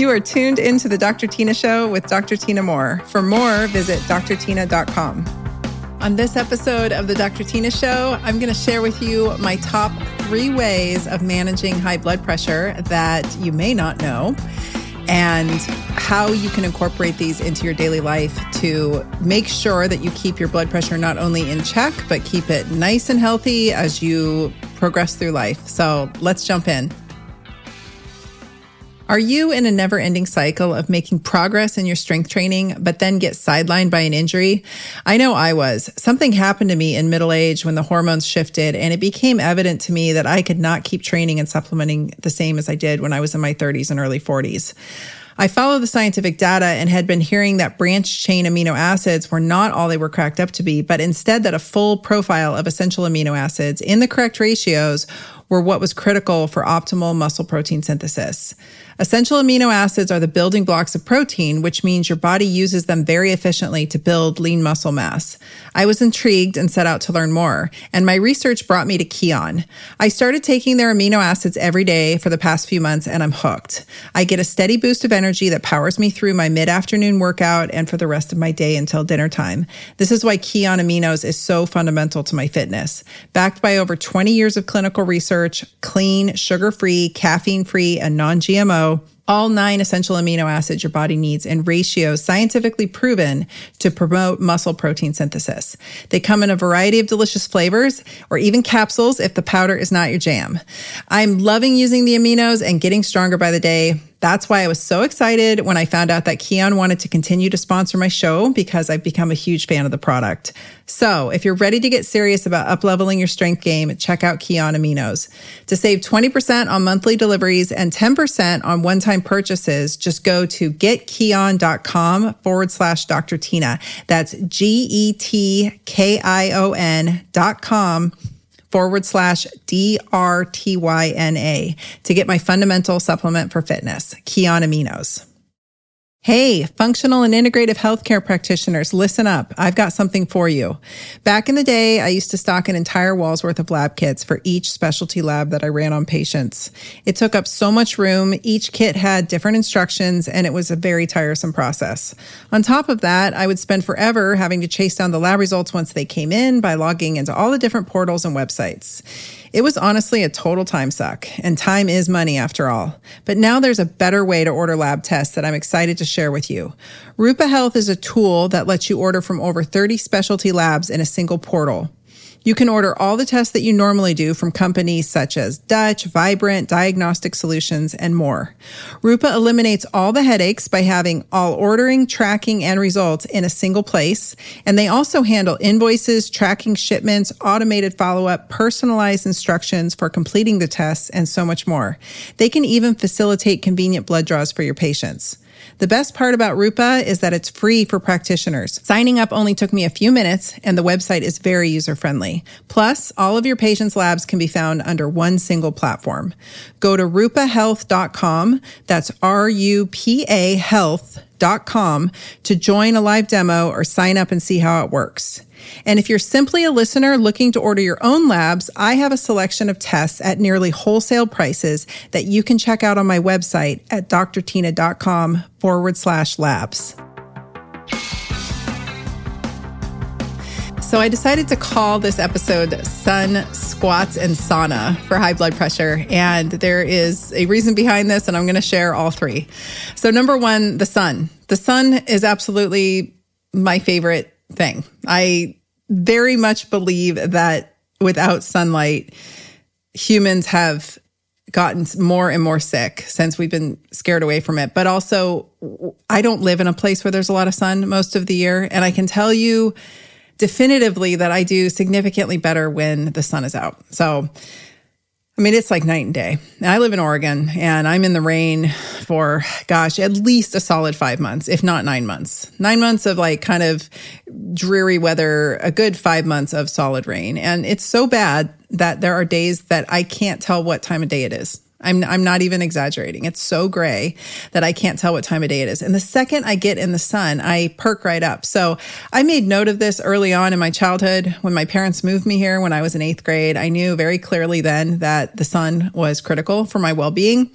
You are tuned into the Dr. Tyna Show with Dr. Tyna Moore. For more, visit drtyna.com. On this episode of the Dr. Tyna Show, I'm going to share with you my top three ways of managing high blood pressure that you may not know and how you can incorporate these into your daily life to make sure that you keep your blood pressure not only in check, but keep it nice and healthy as you progress through life. So let's jump in. Are you in a never ending cycle of making progress in your strength training, but then get sidelined by an injury? I know I was. Something happened to me in middle age when the hormones shifted, and it became evident to me that I could not keep training and supplementing the same as I did when I was in my 30s and early 40s. I followed the scientific data and had been hearing that branch chain amino acids were not all they were cracked up to be, but instead that a full profile of essential amino acids in the correct ratios were what was critical for optimal muscle protein synthesis. Essential amino acids are the building blocks of protein, which means your body uses them very efficiently to build lean muscle mass. I was intrigued and set out to learn more, and my research brought me to Kion. I started taking their amino acids every day for the past few months, and I'm hooked. I get a steady boost of energy that powers me through my mid afternoon workout and for the rest of my day until dinner time. This is why Kion Aminos is so fundamental to my fitness. Backed by over 20 years of clinical research, clean, sugar free, caffeine free, and non GMO all nine essential amino acids your body needs in ratios scientifically proven to promote muscle protein synthesis. They come in a variety of delicious flavors or even capsules if the powder is not your jam. I'm loving using the aminos and getting stronger by the day. That's why I was so excited when I found out that Kion wanted to continue to sponsor my show because I've become a huge fan of the product. So if you're ready to get serious about upleveling your strength game, check out Kion Aminos. To save 20% on monthly deliveries and 10% on one-time purchases, just go to getkion.com forward slash Dr. Tyna. That's G-E-T-K-I-O-N dot com forward slash DRTYNA to get my fundamental supplement for fitness, Kion Aminos. Hey, functional and integrative healthcare practitioners, listen up. I've got something for you. Back in the day, I used to stock an entire wall's worth of lab kits for each specialty lab that I ran on patients. It took up so much room. Each kit had different instructions and it was a very tiresome process. On top of that, I would spend forever having to chase down the lab results once they came in by logging into all the different portals and websites. It was honestly a total time suck, and time is money after all. But now there's a better way to order lab tests that I'm excited to share with you. Rupa Health is a tool that lets you order from over 30 specialty labs in a single portal. You can order all the tests that you normally do from companies such as Dutch, Vibrant, Diagnostic Solutions, and more. Rupa eliminates all the headaches by having all ordering, tracking, and results in a single place. And they also handle invoices, tracking shipments, automated follow up, personalized instructions for completing the tests, and so much more. They can even facilitate convenient blood draws for your patients. The best part about Rupa is that it's free for practitioners. Signing up only took me a few minutes and the website is very user friendly. Plus, all of your patients' labs can be found under one single platform. Go to rupahealth.com. That's R-U-P-A health.com to join a live demo or sign up and see how it works. And if you're simply a listener looking to order your own labs, I have a selection of tests at nearly wholesale prices that you can check out on my website at drtyna.com forward slash labs. So I decided to call this episode Sun, Squats, and Sauna for high blood pressure. And there is a reason behind this, and I'm going to share all three. So, number one, the sun. The sun is absolutely my favorite thing. I very much believe that without sunlight, humans have gotten more and more sick since we've been scared away from it. But also, I don't live in a place where there's a lot of sun most of the year. And I can tell you definitively that I do significantly better when the sun is out. So, I mean, it's like night and day. I live in Oregon and I'm in the rain for, gosh, at least a solid five months, if not nine months. Nine months of like kind of dreary weather, a good five months of solid rain. And it's so bad that there are days that I can't tell what time of day it is. I'm, I'm not even exaggerating. It's so gray that I can't tell what time of day it is. And the second I get in the sun, I perk right up. So I made note of this early on in my childhood when my parents moved me here when I was in eighth grade. I knew very clearly then that the sun was critical for my well being.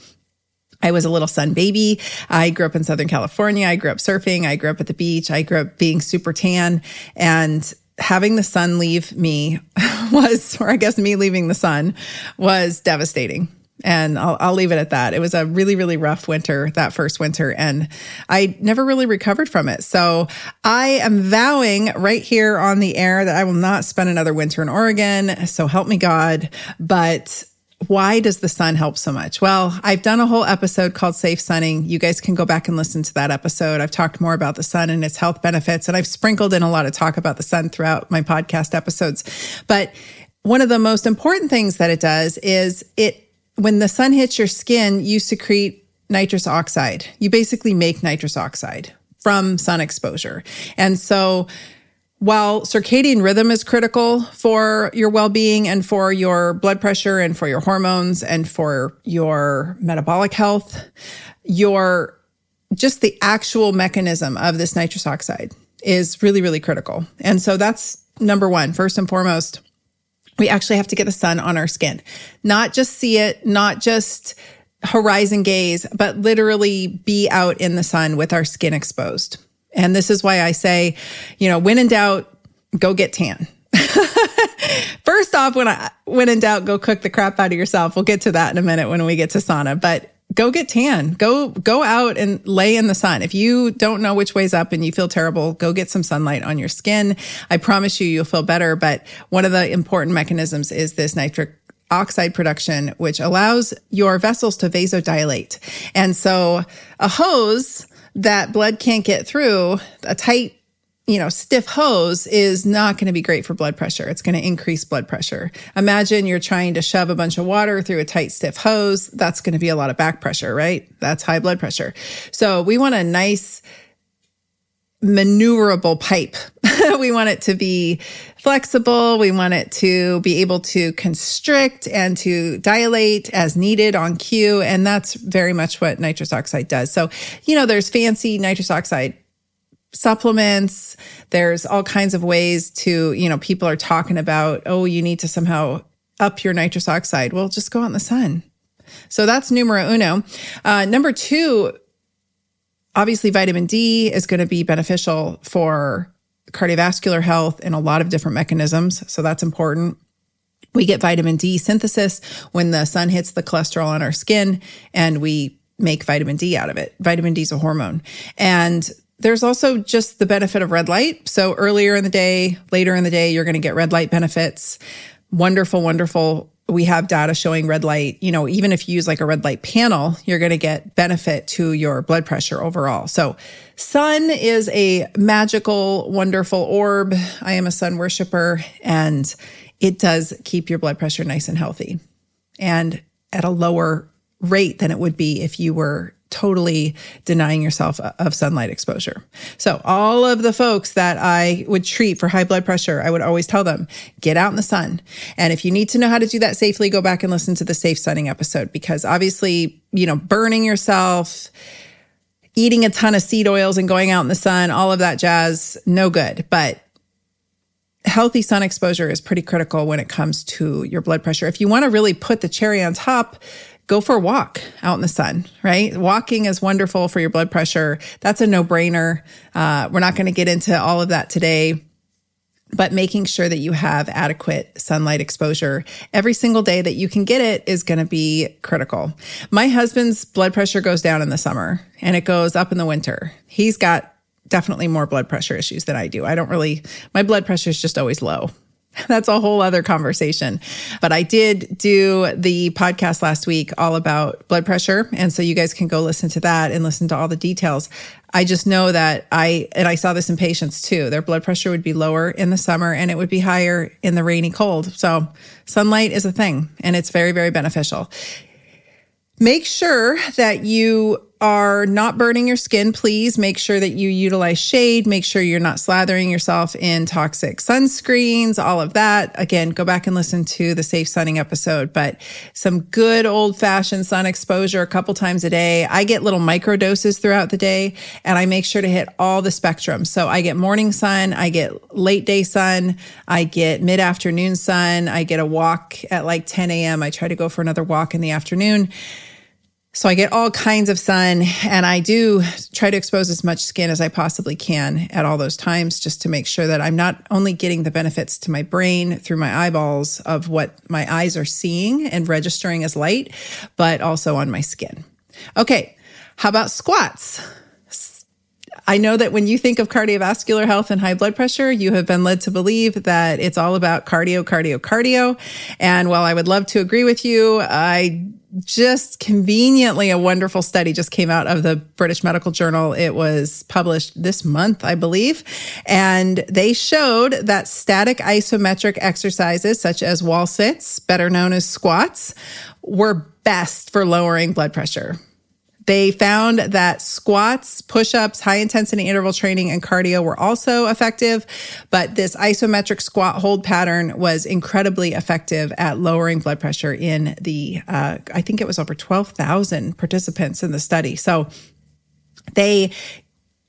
I was a little sun baby. I grew up in Southern California. I grew up surfing. I grew up at the beach. I grew up being super tan. And having the sun leave me was, or I guess me leaving the sun was devastating. And I'll, I'll leave it at that. It was a really, really rough winter, that first winter, and I never really recovered from it. So I am vowing right here on the air that I will not spend another winter in Oregon. So help me God. But why does the sun help so much? Well, I've done a whole episode called Safe Sunning. You guys can go back and listen to that episode. I've talked more about the sun and its health benefits, and I've sprinkled in a lot of talk about the sun throughout my podcast episodes. But one of the most important things that it does is it when the sun hits your skin, you secrete nitrous oxide. You basically make nitrous oxide from sun exposure. And so while circadian rhythm is critical for your well being and for your blood pressure and for your hormones and for your metabolic health, your just the actual mechanism of this nitrous oxide is really, really critical. And so that's number one, first and foremost we actually have to get the sun on our skin, not just see it, not just horizon gaze, but literally be out in the sun with our skin exposed. And this is why I say, you know, when in doubt, go get tan. First off, when I when in doubt, go cook the crap out of yourself. We'll get to that in a minute when we get to sauna. But go get tan. Go go out and lay in the sun. If you don't know which way's up and you feel terrible, go get some sunlight on your skin. I promise you you'll feel better, but one of the important mechanisms is this nitric oxide production which allows your vessels to vasodilate. And so a hose that blood can't get through, a tight you know, stiff hose is not going to be great for blood pressure. It's going to increase blood pressure. Imagine you're trying to shove a bunch of water through a tight, stiff hose. That's going to be a lot of back pressure, right? That's high blood pressure. So we want a nice, maneuverable pipe. we want it to be flexible. We want it to be able to constrict and to dilate as needed on cue. And that's very much what nitrous oxide does. So, you know, there's fancy nitrous oxide supplements. There's all kinds of ways to, you know, people are talking about, oh, you need to somehow up your nitrous oxide. Well, just go out in the sun. So that's numero uno. Uh, number two, obviously, vitamin D is going to be beneficial for cardiovascular health in a lot of different mechanisms. So that's important. We get vitamin D synthesis when the sun hits the cholesterol on our skin and we make vitamin D out of it. Vitamin D is a hormone. And there's also just the benefit of red light. So earlier in the day, later in the day, you're going to get red light benefits. Wonderful, wonderful. We have data showing red light. You know, even if you use like a red light panel, you're going to get benefit to your blood pressure overall. So sun is a magical, wonderful orb. I am a sun worshiper and it does keep your blood pressure nice and healthy and at a lower rate than it would be if you were totally denying yourself uh, of sunlight exposure. So all of the folks that I would treat for high blood pressure, I would always tell them, get out in the sun. And if you need to know how to do that safely, go back and listen to the safe sunning episode because obviously, you know, burning yourself, eating a ton of seed oils and going out in the sun, all of that jazz, no good. But healthy sun exposure is pretty critical when it comes to your blood pressure. If you want to really put the cherry on top, go for a walk out in the sun, right? Walking is wonderful for your blood pressure. That's a no brainer. Uh, we're not going to get into all of that today, but making sure that you have adequate sunlight exposure every single day that you can get it is going to be critical. My husband's blood pressure goes down in the summer and it goes up in the winter. He's got definitely more blood pressure issues than I do. I don't really, my blood pressure is just always low. That's a whole other conversation. But I did do the podcast last week all about blood pressure. And so you guys can go listen to that and listen to all the details. I just know that I, and I saw this in patients too, their blood pressure would be lower in the summer and it would be higher in the rainy cold. So sunlight is a thing and it's very, very beneficial. Make sure that you are not burning your skin, please make sure that you utilize shade. Make sure you're not slathering yourself in toxic sunscreens, all of that. Again, go back and listen to the safe sunning episode, but some good old fashioned sun exposure a couple times a day. I get little micro doses throughout the day and I make sure to hit all the spectrum. So I get morning sun, I get late day sun, I get mid afternoon sun, I get a walk at like 10 a.m. I try to go for another walk in the afternoon So I get all kinds of sun and I do try to expose as much skin as I possibly can at all those times just to make sure that I'm not only getting the benefits to my brain through my eyeballs of what my eyes are seeing and registering as light, but also on my skin. Okay. How about squats? I know that when you think of cardiovascular health and high blood pressure, you have been led to believe that it's all about cardio, cardio, cardio. And while I would love to agree with you, I just conveniently a wonderful study just came out of the British Medical Journal. It was published this month, I believe. And they showed that static isometric exercises such as wall sits, better known as squats, were best for lowering blood pressure. They found that squats, push ups, high intensity interval training, and cardio were also effective, but this isometric squat hold pattern was incredibly effective at lowering blood pressure in the, uh, I think it was over 12,000 participants in the study. So they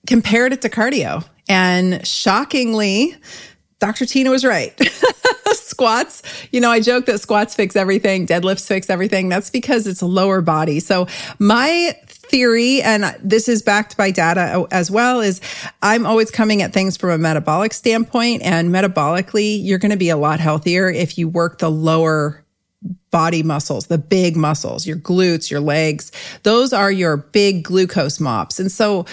compared it to cardio. And shockingly, Dr. Tyna was right. squats, you know, I joke that squats fix everything, deadlifts fix everything. That's because it's lower body. So my theory, and this is backed by data as well, is I'm always coming at things from a metabolic standpoint. And metabolically, you're going to be a lot healthier if you work the lower body muscles, the big muscles, your glutes, your legs. Those are your big glucose mops. And so,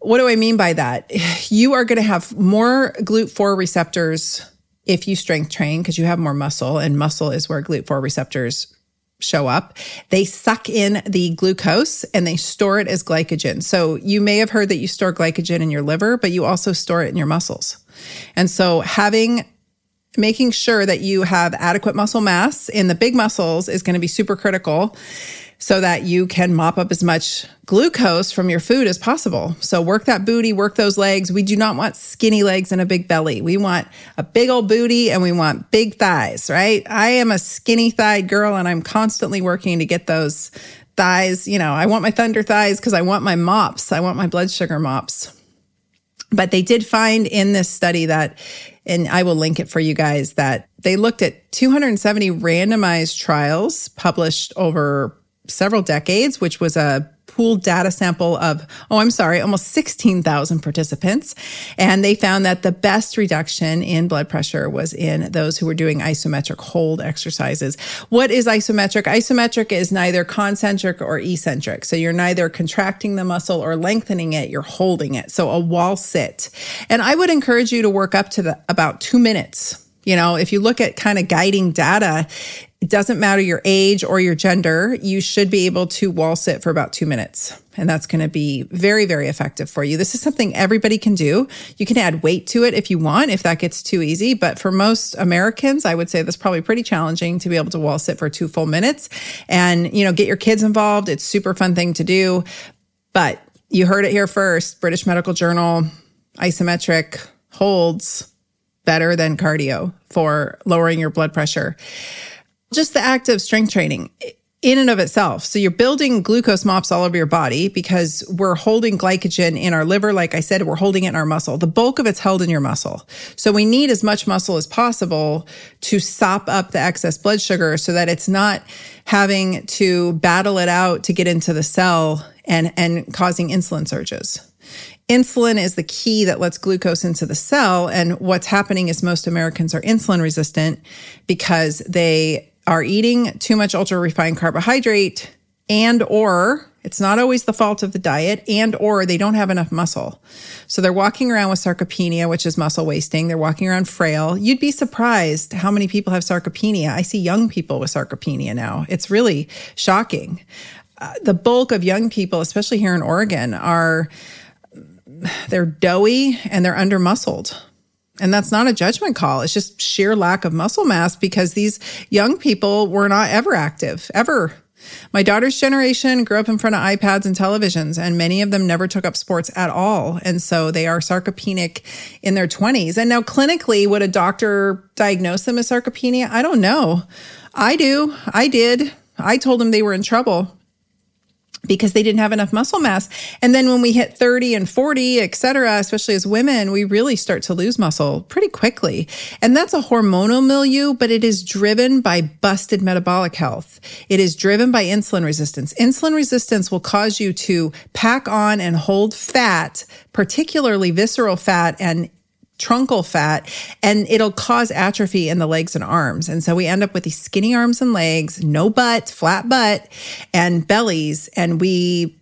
what do I mean by that? You are going to have more GLUT4 receptors if you strength train because you have more muscle, and muscle is where GLUT4 receptors show up, they suck in the glucose and they store it as glycogen. So you may have heard that you store glycogen in your liver, but you also store it in your muscles. And so having making sure that you have adequate muscle mass in the big muscles is going to be super critical so that you can mop up as much glucose from your food as possible. So work that booty, work those legs. We do not want skinny legs and a big belly. We want a big old booty and we want big thighs, right? I am a skinny thighed girl and I'm constantly working to get those thighs. You know, I want my thunder thighs because I want my mops. I want my blood sugar mops. But they did find in this study that, and I will link it for you guys, that they looked at 270 randomized trials published over several decades, which was a pooled data sample of, oh, I'm sorry, almost 16,000 participants. And they found that the best reduction in blood pressure was in those who were doing isometric hold exercises. What is isometric? Isometric is neither concentric or eccentric. So you're neither contracting the muscle or lengthening it, you're holding it. So a wall sit. And I would encourage you to work up to the, about two minutes. You know, if you look at kind of guiding data, it doesn't matter your age or your gender. You should be able to wall sit for about two minutes. And that's going to be very, very effective for you. This is something everybody can do. You can add weight to it if you want, if that gets too easy. But for most Americans, I would say that's probably pretty challenging to be able to wall sit for two full minutes and, you know, get your kids involved. It's super fun thing to do. But you heard it here first. British Medical Journal, isometric holds better than cardio for lowering your blood pressure just the act of strength training in and of itself. So you're building glucose mops all over your body because we're holding glycogen in our liver. Like I said, we're holding it in our muscle. The bulk of it's held in your muscle. So we need as much muscle as possible to sop up the excess blood sugar so that it's not having to battle it out to get into the cell and, and causing insulin surges. Insulin is the key that lets glucose into the cell. And what's happening is most Americans are insulin resistant because they are eating too much ultra refined carbohydrate and or it's not always the fault of the diet and or they don't have enough muscle. So they're walking around with sarcopenia, which is muscle wasting. They're walking around frail. You'd be surprised how many people have sarcopenia. I see young people with sarcopenia now. It's really shocking. Uh, the bulk of young people, especially here in Oregon, are they're doughy and they're under muscled. And that's not a judgment call. It's just sheer lack of muscle mass because these young people were not ever active, ever. My daughter's generation grew up in front of iPads and televisions, and many of them never took up sports at all. And so they are sarcopenic in their 20s. And now, clinically, would a doctor diagnose them as sarcopenia? I don't know. I do. I did. I told them they were in trouble because they didn't have enough muscle mass. And then when we hit 30 and 40, et cetera, especially as women, we really start to lose muscle pretty quickly. And that's a hormonal milieu, but it is driven by busted metabolic health. It is driven by insulin resistance. Insulin resistance will cause you to pack on and hold fat, particularly visceral fat and truncal fat and it'll cause atrophy in the legs and arms. And so we end up with these skinny arms and legs, no butt, flat butt and bellies. And we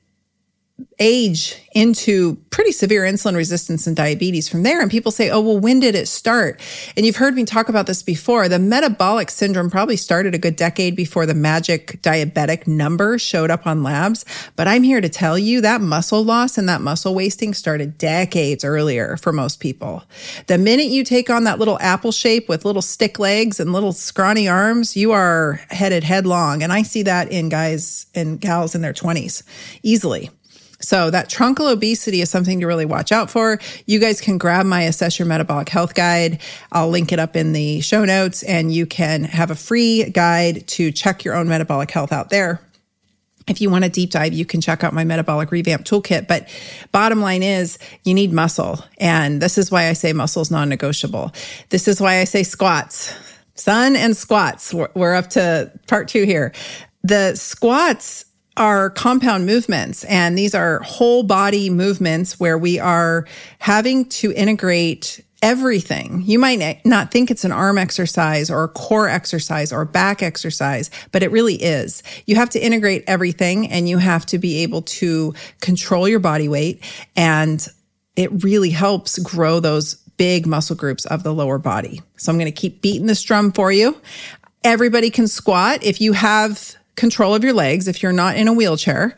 age into pretty severe insulin resistance and diabetes from there. And people say, oh, well, when did it start? And you've heard me talk about this before. The metabolic syndrome probably started a good decade before the magic diabetic number showed up on labs. But I'm here to tell you that muscle loss and that muscle wasting started decades earlier for most people. The minute you take on that little apple shape with little stick legs and little scrawny arms, you are headed headlong. And I see that in guys and gals in their 20s easily. So that truncal obesity is something to really watch out for. You guys can grab my assess your metabolic health guide. I'll link it up in the show notes and you can have a free guide to check your own metabolic health out there. If you want a deep dive, you can check out my metabolic revamp toolkit. But bottom line is you need muscle. And this is why I say muscle is non-negotiable. This is why I say squats. Sun and squats. We're up to part two here. The squats are compound movements and these are whole body movements where we are having to integrate everything. You might not think it's an arm exercise or a core exercise or back exercise, but it really is. You have to integrate everything and you have to be able to control your body weight. And it really helps grow those big muscle groups of the lower body. So I'm going to keep beating this drum for you. Everybody can squat. If you have control of your legs. If you're not in a wheelchair,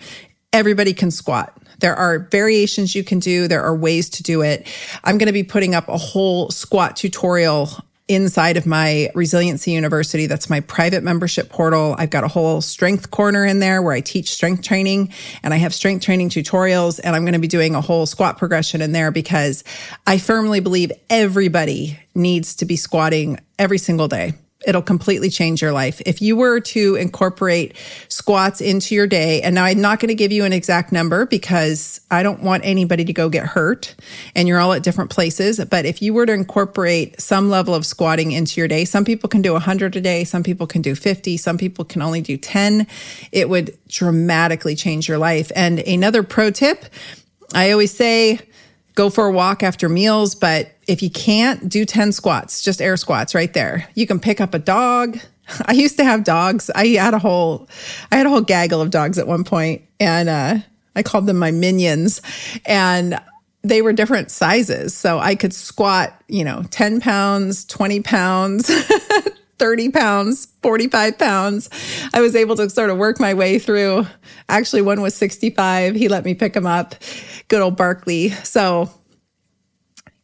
everybody can squat. There are variations you can do. There are ways to do it. I'm going to be putting up a whole squat tutorial inside of my Resiliency University. That's my private membership portal. I've got a whole strength corner in there where I teach strength training and I have strength training tutorials. And I'm going to be doing a whole squat progression in there because I firmly believe everybody needs to be squatting every single day. It'll completely change your life. If you were to incorporate squats into your day, and now I'm not going to give you an exact number because I don't want anybody to go get hurt and you're all at different places. But if you were to incorporate some level of squatting into your day, some people can do 100 a day, some people can do 50, some people can only do 10. It would dramatically change your life. And another pro tip, I always say, go for a walk after meals, but if you can't, do 10 squats, just air squats right there. You can pick up a dog. I used to have dogs. I had a whole, I had a whole gaggle of dogs at one point, and uh, I called them my minions, and they were different sizes. So I could squat, you know, 10 pounds, 20 pounds, 30 pounds, 45 pounds. I was able to sort of work my way through. Actually, one was 65. He let me pick him up. Good old Barkley. So,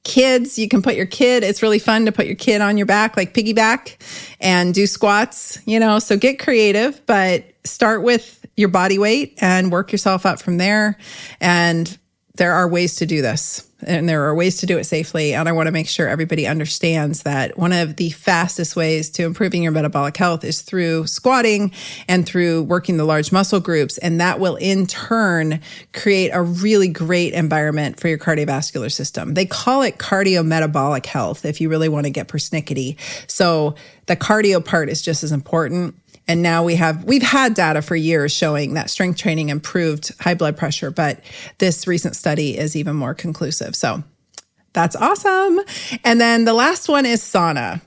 kids, you can put your kid, it's really fun to put your kid on your back, like piggyback and do squats, you know. So, get creative, but start with your body weight and work yourself up from there. And there are ways to do this and there are ways to do it safely. And I want to make sure everybody understands that one of the fastest ways to improving your metabolic health is through squatting and through working the large muscle groups. And that will in turn create a really great environment for your cardiovascular system. They call it cardiometabolic health if you really want to get persnickety. So the cardio part is just as important. And now we have, we've had data for years showing that strength training improved high blood pressure, but this recent study is even more conclusive. So that's awesome. And then the last one is sauna.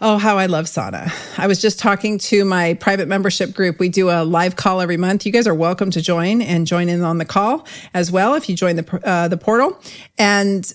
Oh, how I love sauna. I was just talking to my private membership group. We do a live call every month. You guys are welcome to join and join in on the call as well if you join the, uh, the portal. And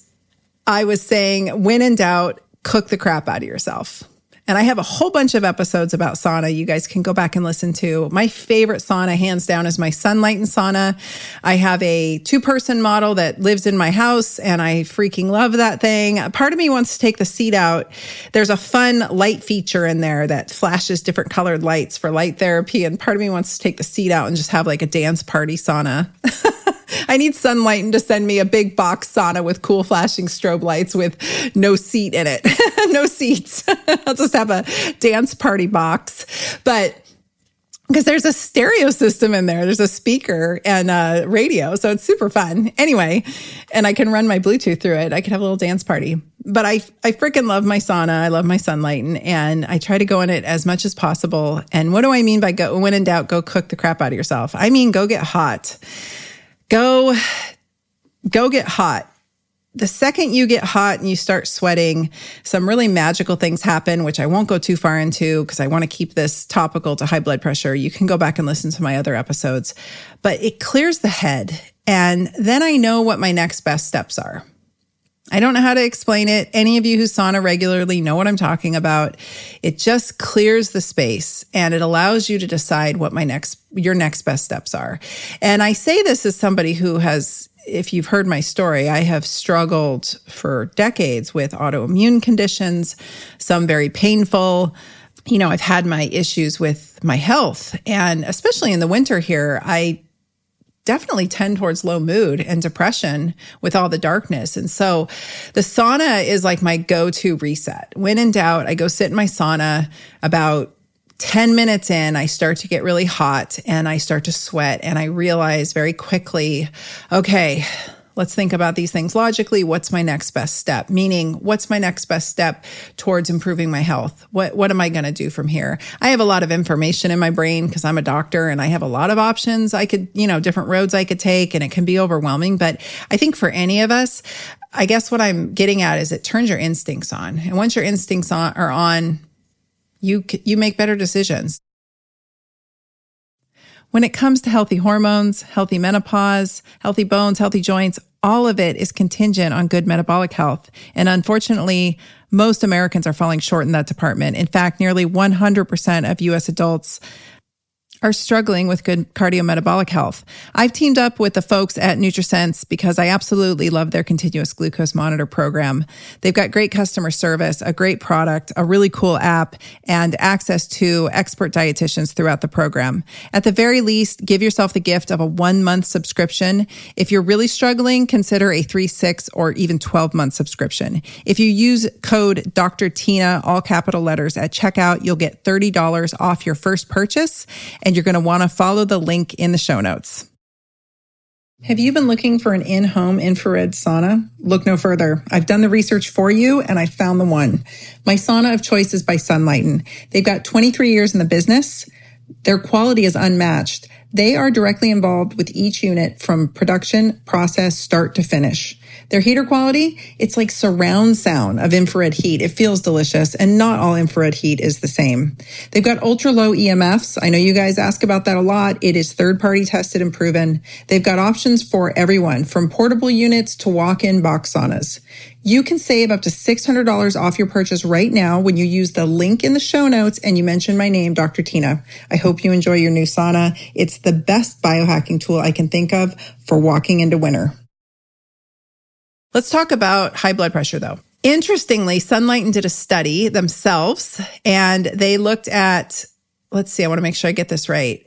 I was saying, when in doubt, cook the crap out of yourself. And I have a whole bunch of episodes about sauna you guys can go back and listen to. My favorite sauna, hands down, is my Sunlighten Sauna. I have a two person model that lives in my house and I freaking love that thing. Part of me wants to take the seat out. There's a fun light feature in there that flashes different colored lights for light therapy. And part of me wants to take the seat out and just have like a dance party sauna. I need Sunlighten to send me a big box sauna with cool flashing strobe lights with no seat in it. no seats. I'll just have a dance party box. But because there's a stereo system in there. There's a speaker and a radio. So it's super fun. Anyway, and I can run my Bluetooth through it. I can have a little dance party. But I, I freaking love my sauna. I love my Sunlighten and I try to go in it as much as possible. And what do I mean by go, when in doubt, go cook the crap out of yourself? I mean, go get hot. Go, go get hot the second you get hot and you start sweating, some really magical things happen, which I won't go too far into because I want to keep this topical to high blood pressure. You can go back and listen to my other episodes, but it clears the head. And then I know what my next best steps are. I don't know how to explain it. Any of you who sauna regularly know what I'm talking about. It just clears the space and it allows you to decide what my next, your next best steps are. And I say this as somebody who has if you've heard my story, I have struggled for decades with autoimmune conditions, some very painful. You know, I've had my issues with my health. And especially in the winter here, I definitely tend towards low mood and depression with all the darkness. And so the sauna is like my go to reset. When in doubt, I go sit in my sauna about 10 minutes in, I start to get really hot and I start to sweat. And I realize very quickly, okay, let's think about these things logically. What's my next best step? Meaning, what's my next best step towards improving my health? What, what am I going to do from here? I have a lot of information in my brain because I'm a doctor and I have a lot of options. I could, you know, different roads I could take and it can be overwhelming. But I think for any of us, I guess what I'm getting at is it turns your instincts on. And once your instincts on, are on, you you make better decisions. When it comes to healthy hormones, healthy menopause, healthy bones, healthy joints, all of it is contingent on good metabolic health. And unfortunately, most Americans are falling short in that department. In fact, nearly 100% of US adults are struggling with good cardiometabolic health. I've teamed up with the folks at NutriSense because I absolutely love their continuous glucose monitor program. They've got great customer service, a great product, a really cool app, and access to expert dietitians throughout the program. At the very least, give yourself the gift of a one month subscription. If you're really struggling, consider a three, six, or even 12 month subscription. If you use code Dr. Tyna, all capital letters at checkout, you'll get $30 off your first purchase. And and you're going to want to follow the link in the show notes. Have you been looking for an in home infrared sauna? Look no further. I've done the research for you and I found the one. My sauna of choice is by Sunlighten. They've got 23 years in the business. Their quality is unmatched. They are directly involved with each unit from production, process, start to finish. Their heater quality, it's like surround sound of infrared heat. It feels delicious and not all infrared heat is the same. They've got ultra low EMFs. I know you guys ask about that a lot. It is third party tested and proven. They've got options for everyone from portable units to walk in box saunas. You can save up to $600 off your purchase right now when you use the link in the show notes and you mention my name, Dr. Tyna. I hope you enjoy your new sauna. It's the best biohacking tool I can think of for walking into winter. Let's talk about high blood pressure though. Interestingly, Sunlighten did a study themselves and they looked at, let's see, I want to make sure I get this right.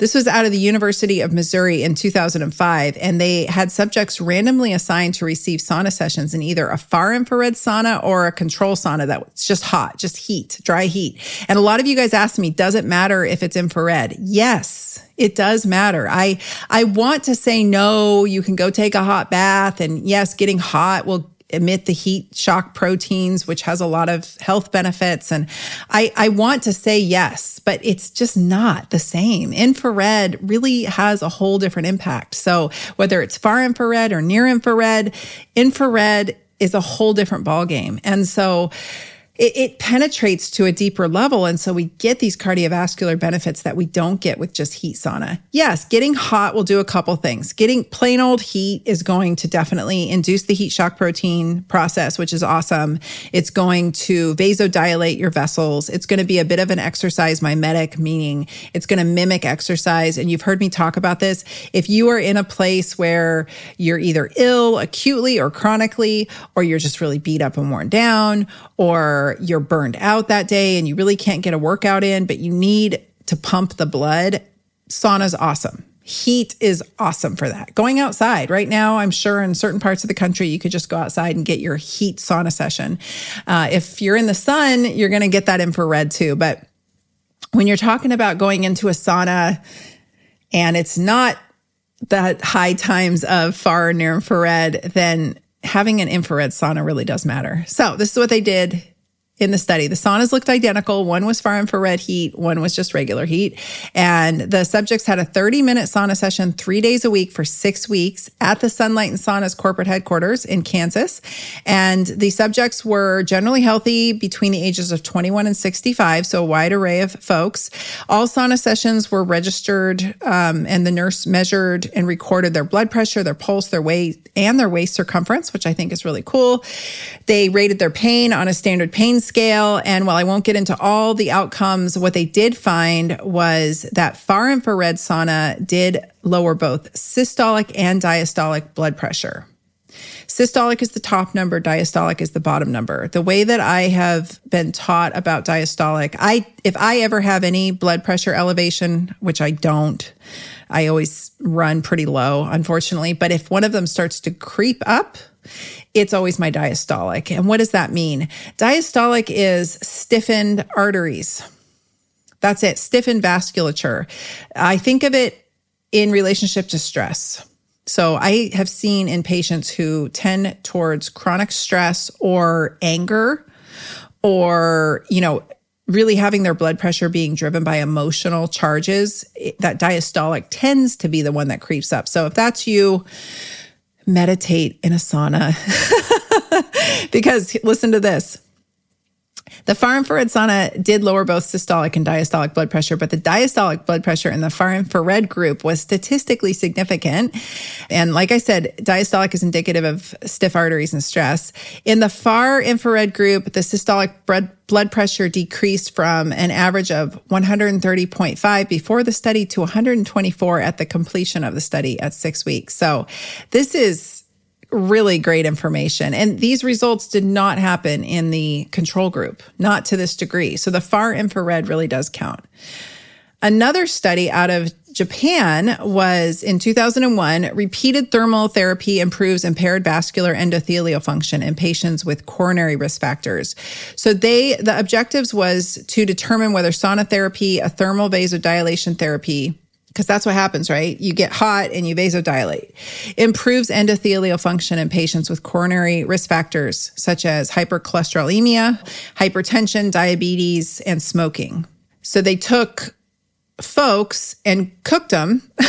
This was out of the University of Missouri in 2005, and they had subjects randomly assigned to receive sauna sessions in either a far infrared sauna or a control sauna that's just hot, just heat, dry heat. And a lot of you guys asked me, does it matter if it's infrared? Yes, it does matter. I, I want to say no, you can go take a hot bath and yes, getting hot will emit the heat shock proteins, which has a lot of health benefits. And I, I want to say yes, but it's just not the same. Infrared really has a whole different impact. So whether it's far infrared or near infrared, infrared is a whole different ballgame. And so it, it penetrates to a deeper level. And so we get these cardiovascular benefits that we don't get with just heat sauna. Yes, getting hot will do a couple things. Getting plain old heat is going to definitely induce the heat shock protein process, which is awesome. It's going to vasodilate your vessels. It's going to be a bit of an exercise mimetic, meaning it's going to mimic exercise. And you've heard me talk about this. If you are in a place where you're either ill acutely or chronically, or you're just really beat up and worn down, or you're burned out that day and you really can't get a workout in, but you need to pump the blood, sauna's awesome. Heat is awesome for that. Going outside right now, I'm sure in certain parts of the country, you could just go outside and get your heat sauna session. Uh, if you're in the sun, you're going to get that infrared too. But when you're talking about going into a sauna and it's not the high times of far near infrared, then having an infrared sauna really does matter. So this is what they did in the study. The saunas looked identical. One was far infrared heat, one was just regular heat. And the subjects had a 30 minute sauna session three days a week for six weeks at the Sunlighten Saunas corporate headquarters in Kansas. And the subjects were generally healthy between the ages of 21 and 65, so a wide array of folks. All sauna sessions were registered, um, and the nurse measured and recorded their blood pressure, their pulse, their weight, and their waist circumference, which I think is really cool. They rated their pain on a standard pain scale. And while I won't get into all the outcomes, what they did find was that far infrared sauna did lower both systolic and diastolic blood pressure. Systolic is the top number, diastolic is the bottom number. The way that I have been taught about diastolic, I if I ever have any blood pressure elevation, which I don't, I always run pretty low, unfortunately, but if one of them starts to creep up, it's always my diastolic. And what does that mean? Diastolic is stiffened arteries. That's it, stiffened vasculature. I think of it in relationship to stress. So I have seen in patients who tend towards chronic stress or anger or, you know, really having their blood pressure being driven by emotional charges, that diastolic tends to be the one that creeps up. So if that's you, meditate in a sauna. because listen to this. The far infrared sauna did lower both systolic and diastolic blood pressure, but the diastolic blood pressure in the far infrared group was statistically significant. And like I said, diastolic is indicative of stiff arteries and stress. In the far infrared group, the systolic blood blood pressure decreased from an average of 130.5 before the study to 124 at the completion of the study at six weeks. So this is really great information. And these results did not happen in the control group, not to this degree. So the far infrared really does count. Another study out of Japan was in 2001 repeated thermal therapy improves impaired vascular endothelial function in patients with coronary risk factors. So they the objectives was to determine whether sauna therapy, a thermal vasodilation therapy because that's what happens, right? You get hot and you vasodilate. Improves endothelial function in patients with coronary risk factors such as hypercholesterolemia, hypertension, diabetes, and smoking. So they took folks and cooked them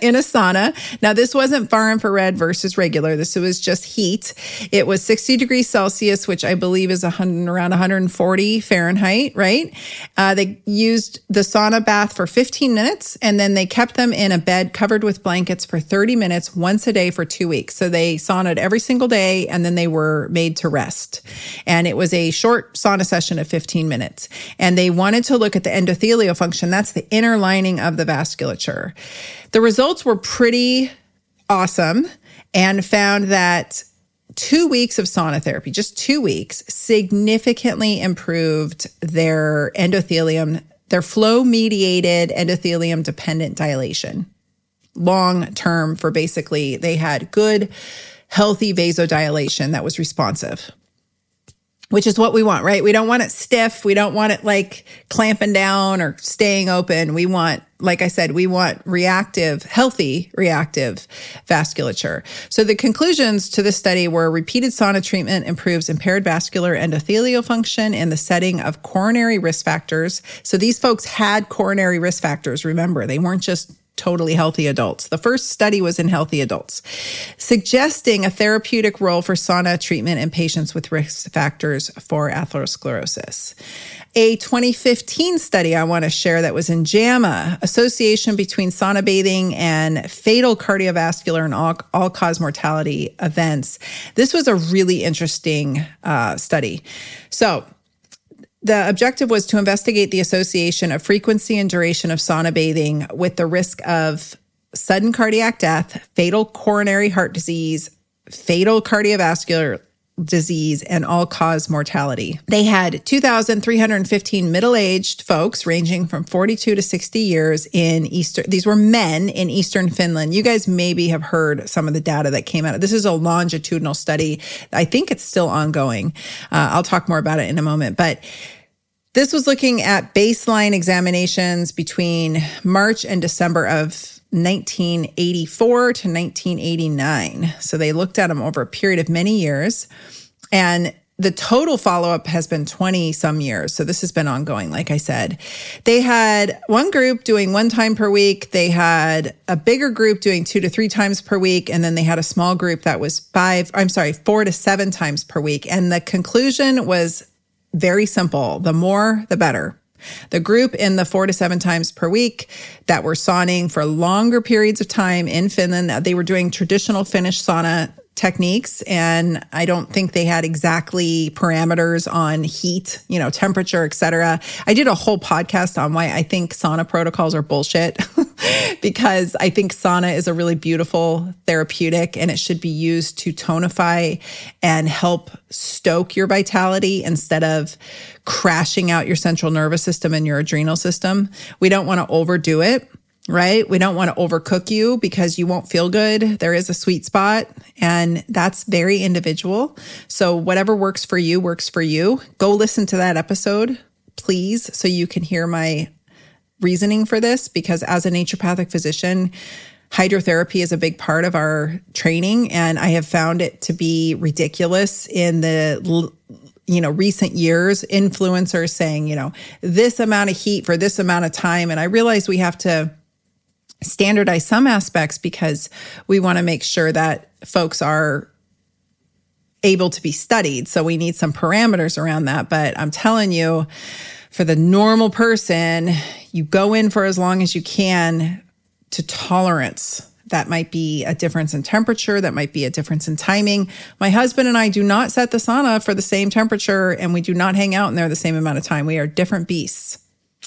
in a sauna. Now, this wasn't far infrared versus regular. This was just heat. It was 60 degrees Celsius, which I believe is 100, around 140 Fahrenheit, right? Uh, they used the sauna bath for 15 minutes and then they kept them in a bed covered with blankets for 30 minutes once a day for two weeks. So they saunaed every single day and then they were made to rest. And it was a short sauna session of 15 minutes. And they wanted to look at the endothelial function. That's the inner lining of the vasculature. The results were pretty awesome and found that two weeks of sauna therapy, just two weeks, significantly improved their endothelium, their flow mediated endothelium dependent dilation. Long term, for basically, they had good, healthy vasodilation that was responsive which is what we want, right? We don't want it stiff. We don't want it like clamping down or staying open. We want, like I said, we want reactive, healthy reactive vasculature. So the conclusions to this study were repeated sauna treatment improves impaired vascular endothelial function in the setting of coronary risk factors. So these folks had coronary risk factors. Remember, they weren't just totally healthy adults. The first study was in healthy adults, suggesting a therapeutic role for sauna treatment in patients with risk factors for atherosclerosis. A 2015 study I want to share that was in JAMA, association between sauna bathing and fatal cardiovascular and all, all cause mortality events. This was a really interesting uh, study. So, the objective was to investigate the association of frequency and duration of sauna bathing with the risk of sudden cardiac death, fatal coronary heart disease, fatal cardiovascular disease, and all cause mortality. They had 2,315 middle aged folks ranging from 42 to 60 years in Eastern, these were men in Eastern Finland. You guys maybe have heard some of the data that came out. This is a longitudinal study. I think it's still ongoing. Uh, I'll talk more about it in a moment, but This was looking at baseline examinations between March and December of 1984 to 1989. So they looked at them over a period of many years. And the total follow up has been 20 some years. So this has been ongoing, like I said. They had one group doing one time per week. They had a bigger group doing two to three times per week. And then they had a small group that was five, I'm sorry, four to seven times per week. And the conclusion was very simple the more, the better. The group in the four to seven times per week that were sauning for longer periods of time in Finland, uh, they were doing traditional Finnish sauna techniques and i don't think they had exactly parameters on heat you know temperature etc i did a whole podcast on why i think sauna protocols are bullshit because i think sauna is a really beautiful therapeutic and it should be used to tonify and help stoke your vitality instead of crashing out your central nervous system and your adrenal system we don't want to overdo it right? We don't want to overcook you because you won't feel good. There is a sweet spot and that's very individual. So whatever works for you works for you. Go listen to that episode, please, so you can hear my reasoning for this because as a naturopathic physician, hydrotherapy is a big part of our training and I have found it to be ridiculous in the you know recent years influencers saying you know this amount of heat for this amount of time and i realize we have to standardize some aspects because we want to make sure that folks are able to be studied. So we need some parameters around that. But I'm telling you, for the normal person, you go in for as long as you can to tolerance. That might be a difference in temperature. That might be a difference in timing. My husband and I do not set the sauna for the same temperature and we do not hang out in there the same amount of time. We are different beasts.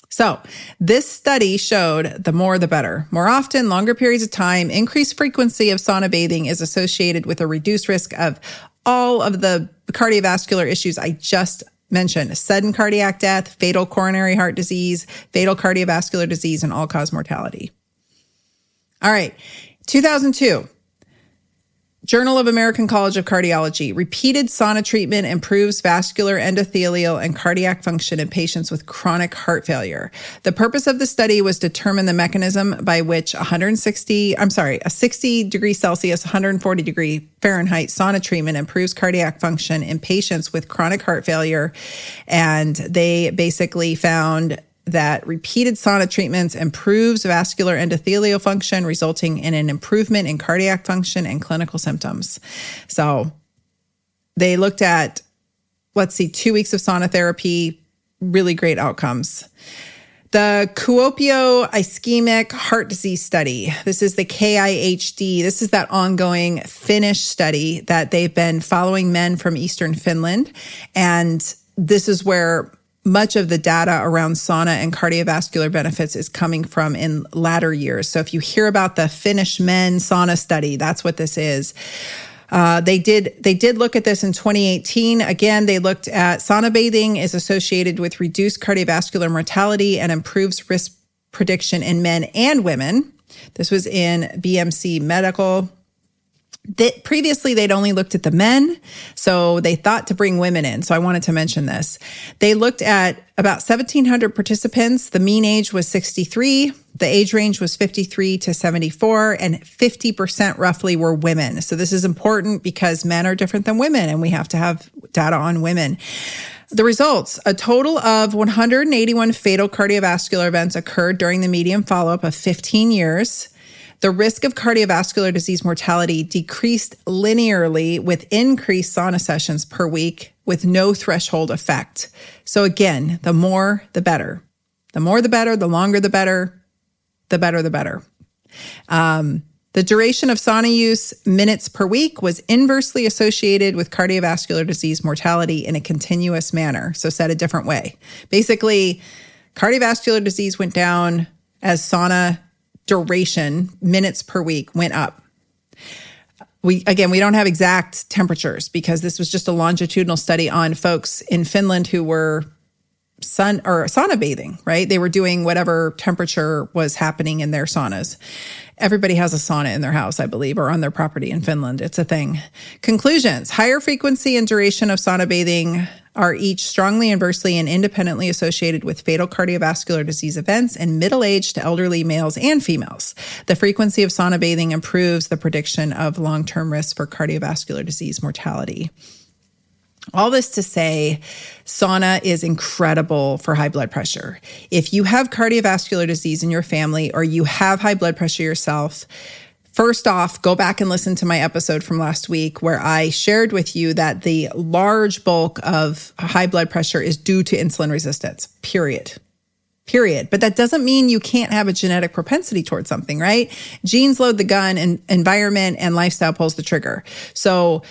So, this study showed the more the better. More often, longer periods of time, increased frequency of sauna bathing is associated with a reduced risk of all of the cardiovascular issues I just mentioned sudden cardiac death, fatal coronary heart disease, fatal cardiovascular disease, and all cause mortality. All right, 2002. Journal of American College of Cardiology. Repeated sauna treatment improves vascular, endothelial, and cardiac function in patients with chronic heart failure. The purpose of the study was to determine the mechanism by which 160, I'm sorry, a 60 degree Celsius, 140 degree Fahrenheit sauna treatment improves cardiac function in patients with chronic heart failure. And they basically found that repeated sauna treatments improves vascular endothelial function, resulting in an improvement in cardiac function and clinical symptoms. So they looked at, let's see, two weeks of sauna therapy, really great outcomes. The Kuopio Ischemic Heart Disease Study. This is the KIHD. This is that ongoing Finnish study that they've been following men from Eastern Finland. And this is where much of the data around sauna and cardiovascular benefits is coming from in latter years. So if you hear about the Finnish men sauna study, that's what this is. Uh, they did they did look at this in 2018. Again, they looked at sauna bathing is associated with reduced cardiovascular mortality and improves risk prediction in men and women. This was in BMC Medical that previously they'd only looked at the men, so they thought to bring women in. So I wanted to mention this. They looked at about 1,700 participants. The mean age was 63. The age range was 53 to 74, and 50% roughly were women. So this is important because men are different than women, and we have to have data on women. The results a total of 181 fatal cardiovascular events occurred during the median follow up of 15 years. The risk of cardiovascular disease mortality decreased linearly with increased sauna sessions per week with no threshold effect. So, again, the more, the better. The more, the better. The longer, the better. The better, the better. Um, the duration of sauna use minutes per week was inversely associated with cardiovascular disease mortality in a continuous manner. So, said a different way. Basically, cardiovascular disease went down as sauna duration, minutes per week, went up. We again, we don't have exact temperatures because this was just a longitudinal study on folks in Finland who were sun or sauna bathing, right? They were doing whatever temperature was happening in their saunas. Everybody has a sauna in their house, I believe, or on their property in Finland. It's a thing. Conclusions higher frequency and duration of sauna bathing are each strongly inversely and independently associated with fatal cardiovascular disease events in middle aged to elderly males and females. The frequency of sauna bathing improves the prediction of long term risks for cardiovascular disease mortality. All this to say, sauna is incredible for high blood pressure. If you have cardiovascular disease in your family or you have high blood pressure yourself, First off, go back and listen to my episode from last week where I shared with you that the large bulk of high blood pressure is due to insulin resistance, period. Period. But that doesn't mean you can't have a genetic propensity towards something, right? Genes load the gun and environment and lifestyle pulls the trigger. So,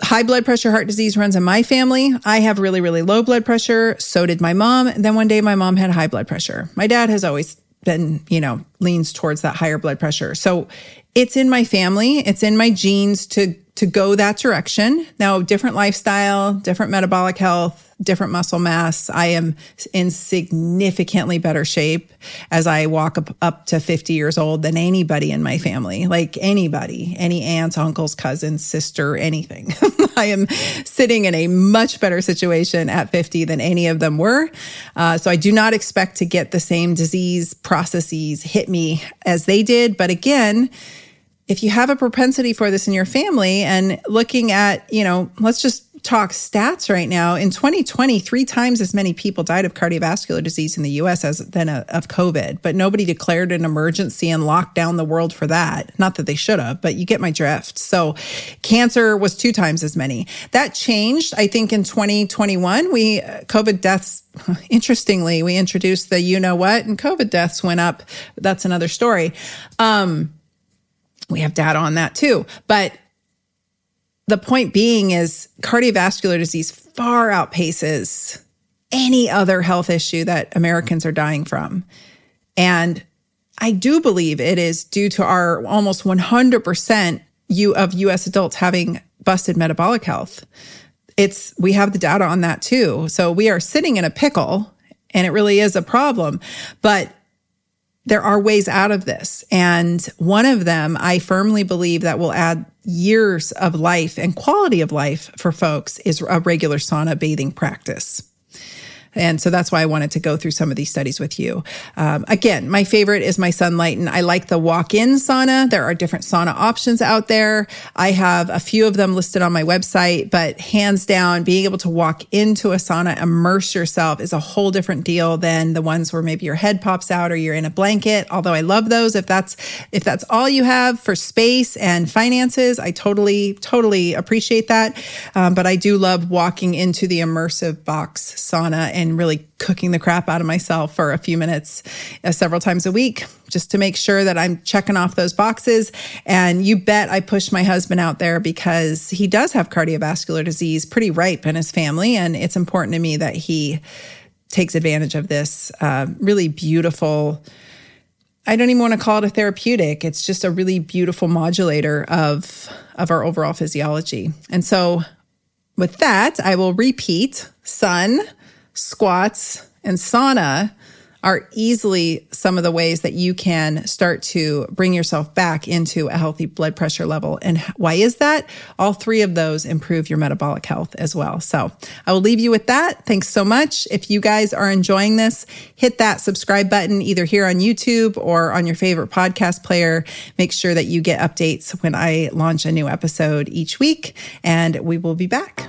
high blood pressure, heart disease runs in my family. I have really, really low blood pressure. So did my mom. And then one day my mom had high blood pressure. My dad has always been, you know, leans towards that higher blood pressure. So it's in my family. It's in my genes to, to go that direction. Now, different lifestyle, different metabolic health, different muscle mass. I am in significantly better shape as I walk up, up to 50 years old than anybody in my family, like anybody, any aunts, uncles, cousins, sister, anything. I am sitting in a much better situation at 50 than any of them were. Uh, so I do not expect to get the same disease processes hit me as they did. But again, if you have a propensity for this in your family and looking at, you know, let's just talk stats right now. In 2020, three times as many people died of cardiovascular disease in the US as than a, of COVID, but nobody declared an emergency and locked down the world for that. Not that they should have, but you get my drift. So cancer was two times as many. That changed, I think, in 2021. We, COVID deaths, interestingly, we introduced the you know what, and COVID deaths went up. That's another story. Um, we have data on that too. But the point being is cardiovascular disease far outpaces any other health issue that Americans are dying from. And I do believe it is due to our almost 100% you of US adults having busted metabolic health. It's we have the data on that too. So we are sitting in a pickle and it really is a problem. But there are ways out of this. And one of them, I firmly believe that will add years of life and quality of life for folks is a regular sauna bathing practice. And so that's why I wanted to go through some of these studies with you. Um, again, my favorite is my Sunlighten. I like the walk-in sauna. There are different sauna options out there. I have a few of them listed on my website, but hands down, being able to walk into a sauna, immerse yourself is a whole different deal than the ones where maybe your head pops out or you're in a blanket. Although I love those. If that's, if that's all you have for space and finances, I totally, totally appreciate that. Um, but I do love walking into the immersive box sauna and really cooking the crap out of myself for a few minutes uh, several times a week just to make sure that I'm checking off those boxes. And you bet I pushed my husband out there because he does have cardiovascular disease pretty ripe in his family. And it's important to me that he takes advantage of this uh, really beautiful. I don't even want to call it a therapeutic. It's just a really beautiful modulator of of our overall physiology. And so with that, I will repeat sun, squats, and sauna are easily some of the ways that you can start to bring yourself back into a healthy blood pressure level. And why is that? All three of those improve your metabolic health as well. So I will leave you with that. Thanks so much. If you guys are enjoying this, hit that subscribe button either here on YouTube or on your favorite podcast player. Make sure that you get updates when I launch a new episode each week, and we will be back.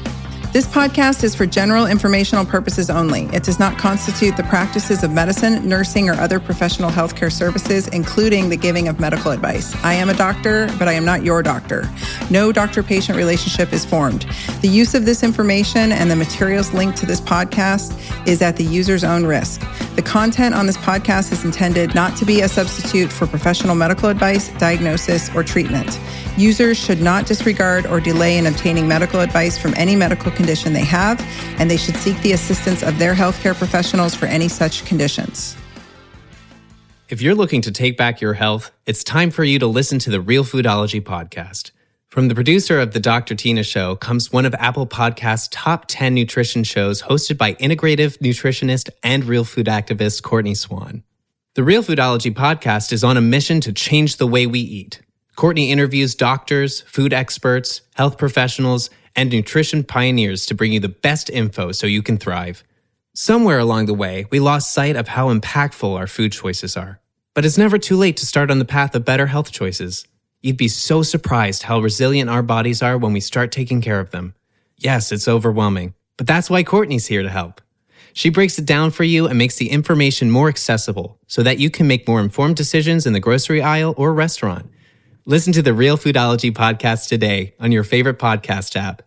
This podcast is for general informational purposes only. It does not constitute the practices of medicine, nursing, or other professional healthcare services, including the giving of medical advice. I am a doctor, but I am not your doctor. No doctor patient relationship is formed. The use of this information and the materials linked to this podcast is at the user's own risk. The content on this podcast is intended not to be a substitute for professional medical advice, diagnosis, or treatment. Users should not disregard or delay in obtaining medical advice from any medical condition they have, and they should seek the assistance of their healthcare professionals for any such conditions. If you're looking to take back your health, it's time for you to listen to the Real Foodology podcast. From the producer of The Dr. Tyna Show comes one of Apple Podcast's top 10 nutrition shows hosted by integrative nutritionist and real food activist Courtney Swan. The Real Foodology podcast is on a mission to change the way we eat. Courtney interviews doctors, food experts, health professionals, and nutrition pioneers to bring you the best info so you can thrive. Somewhere along the way, we lost sight of how impactful our food choices are. But it's never too late to start on the path of better health choices. You'd be so surprised how resilient our bodies are when we start taking care of them. Yes, it's overwhelming, but that's why Courtney's here to help. She breaks it down for you and makes the information more accessible so that you can make more informed decisions in the grocery aisle or restaurant. Listen to the Real Foodology podcast today on your favorite podcast app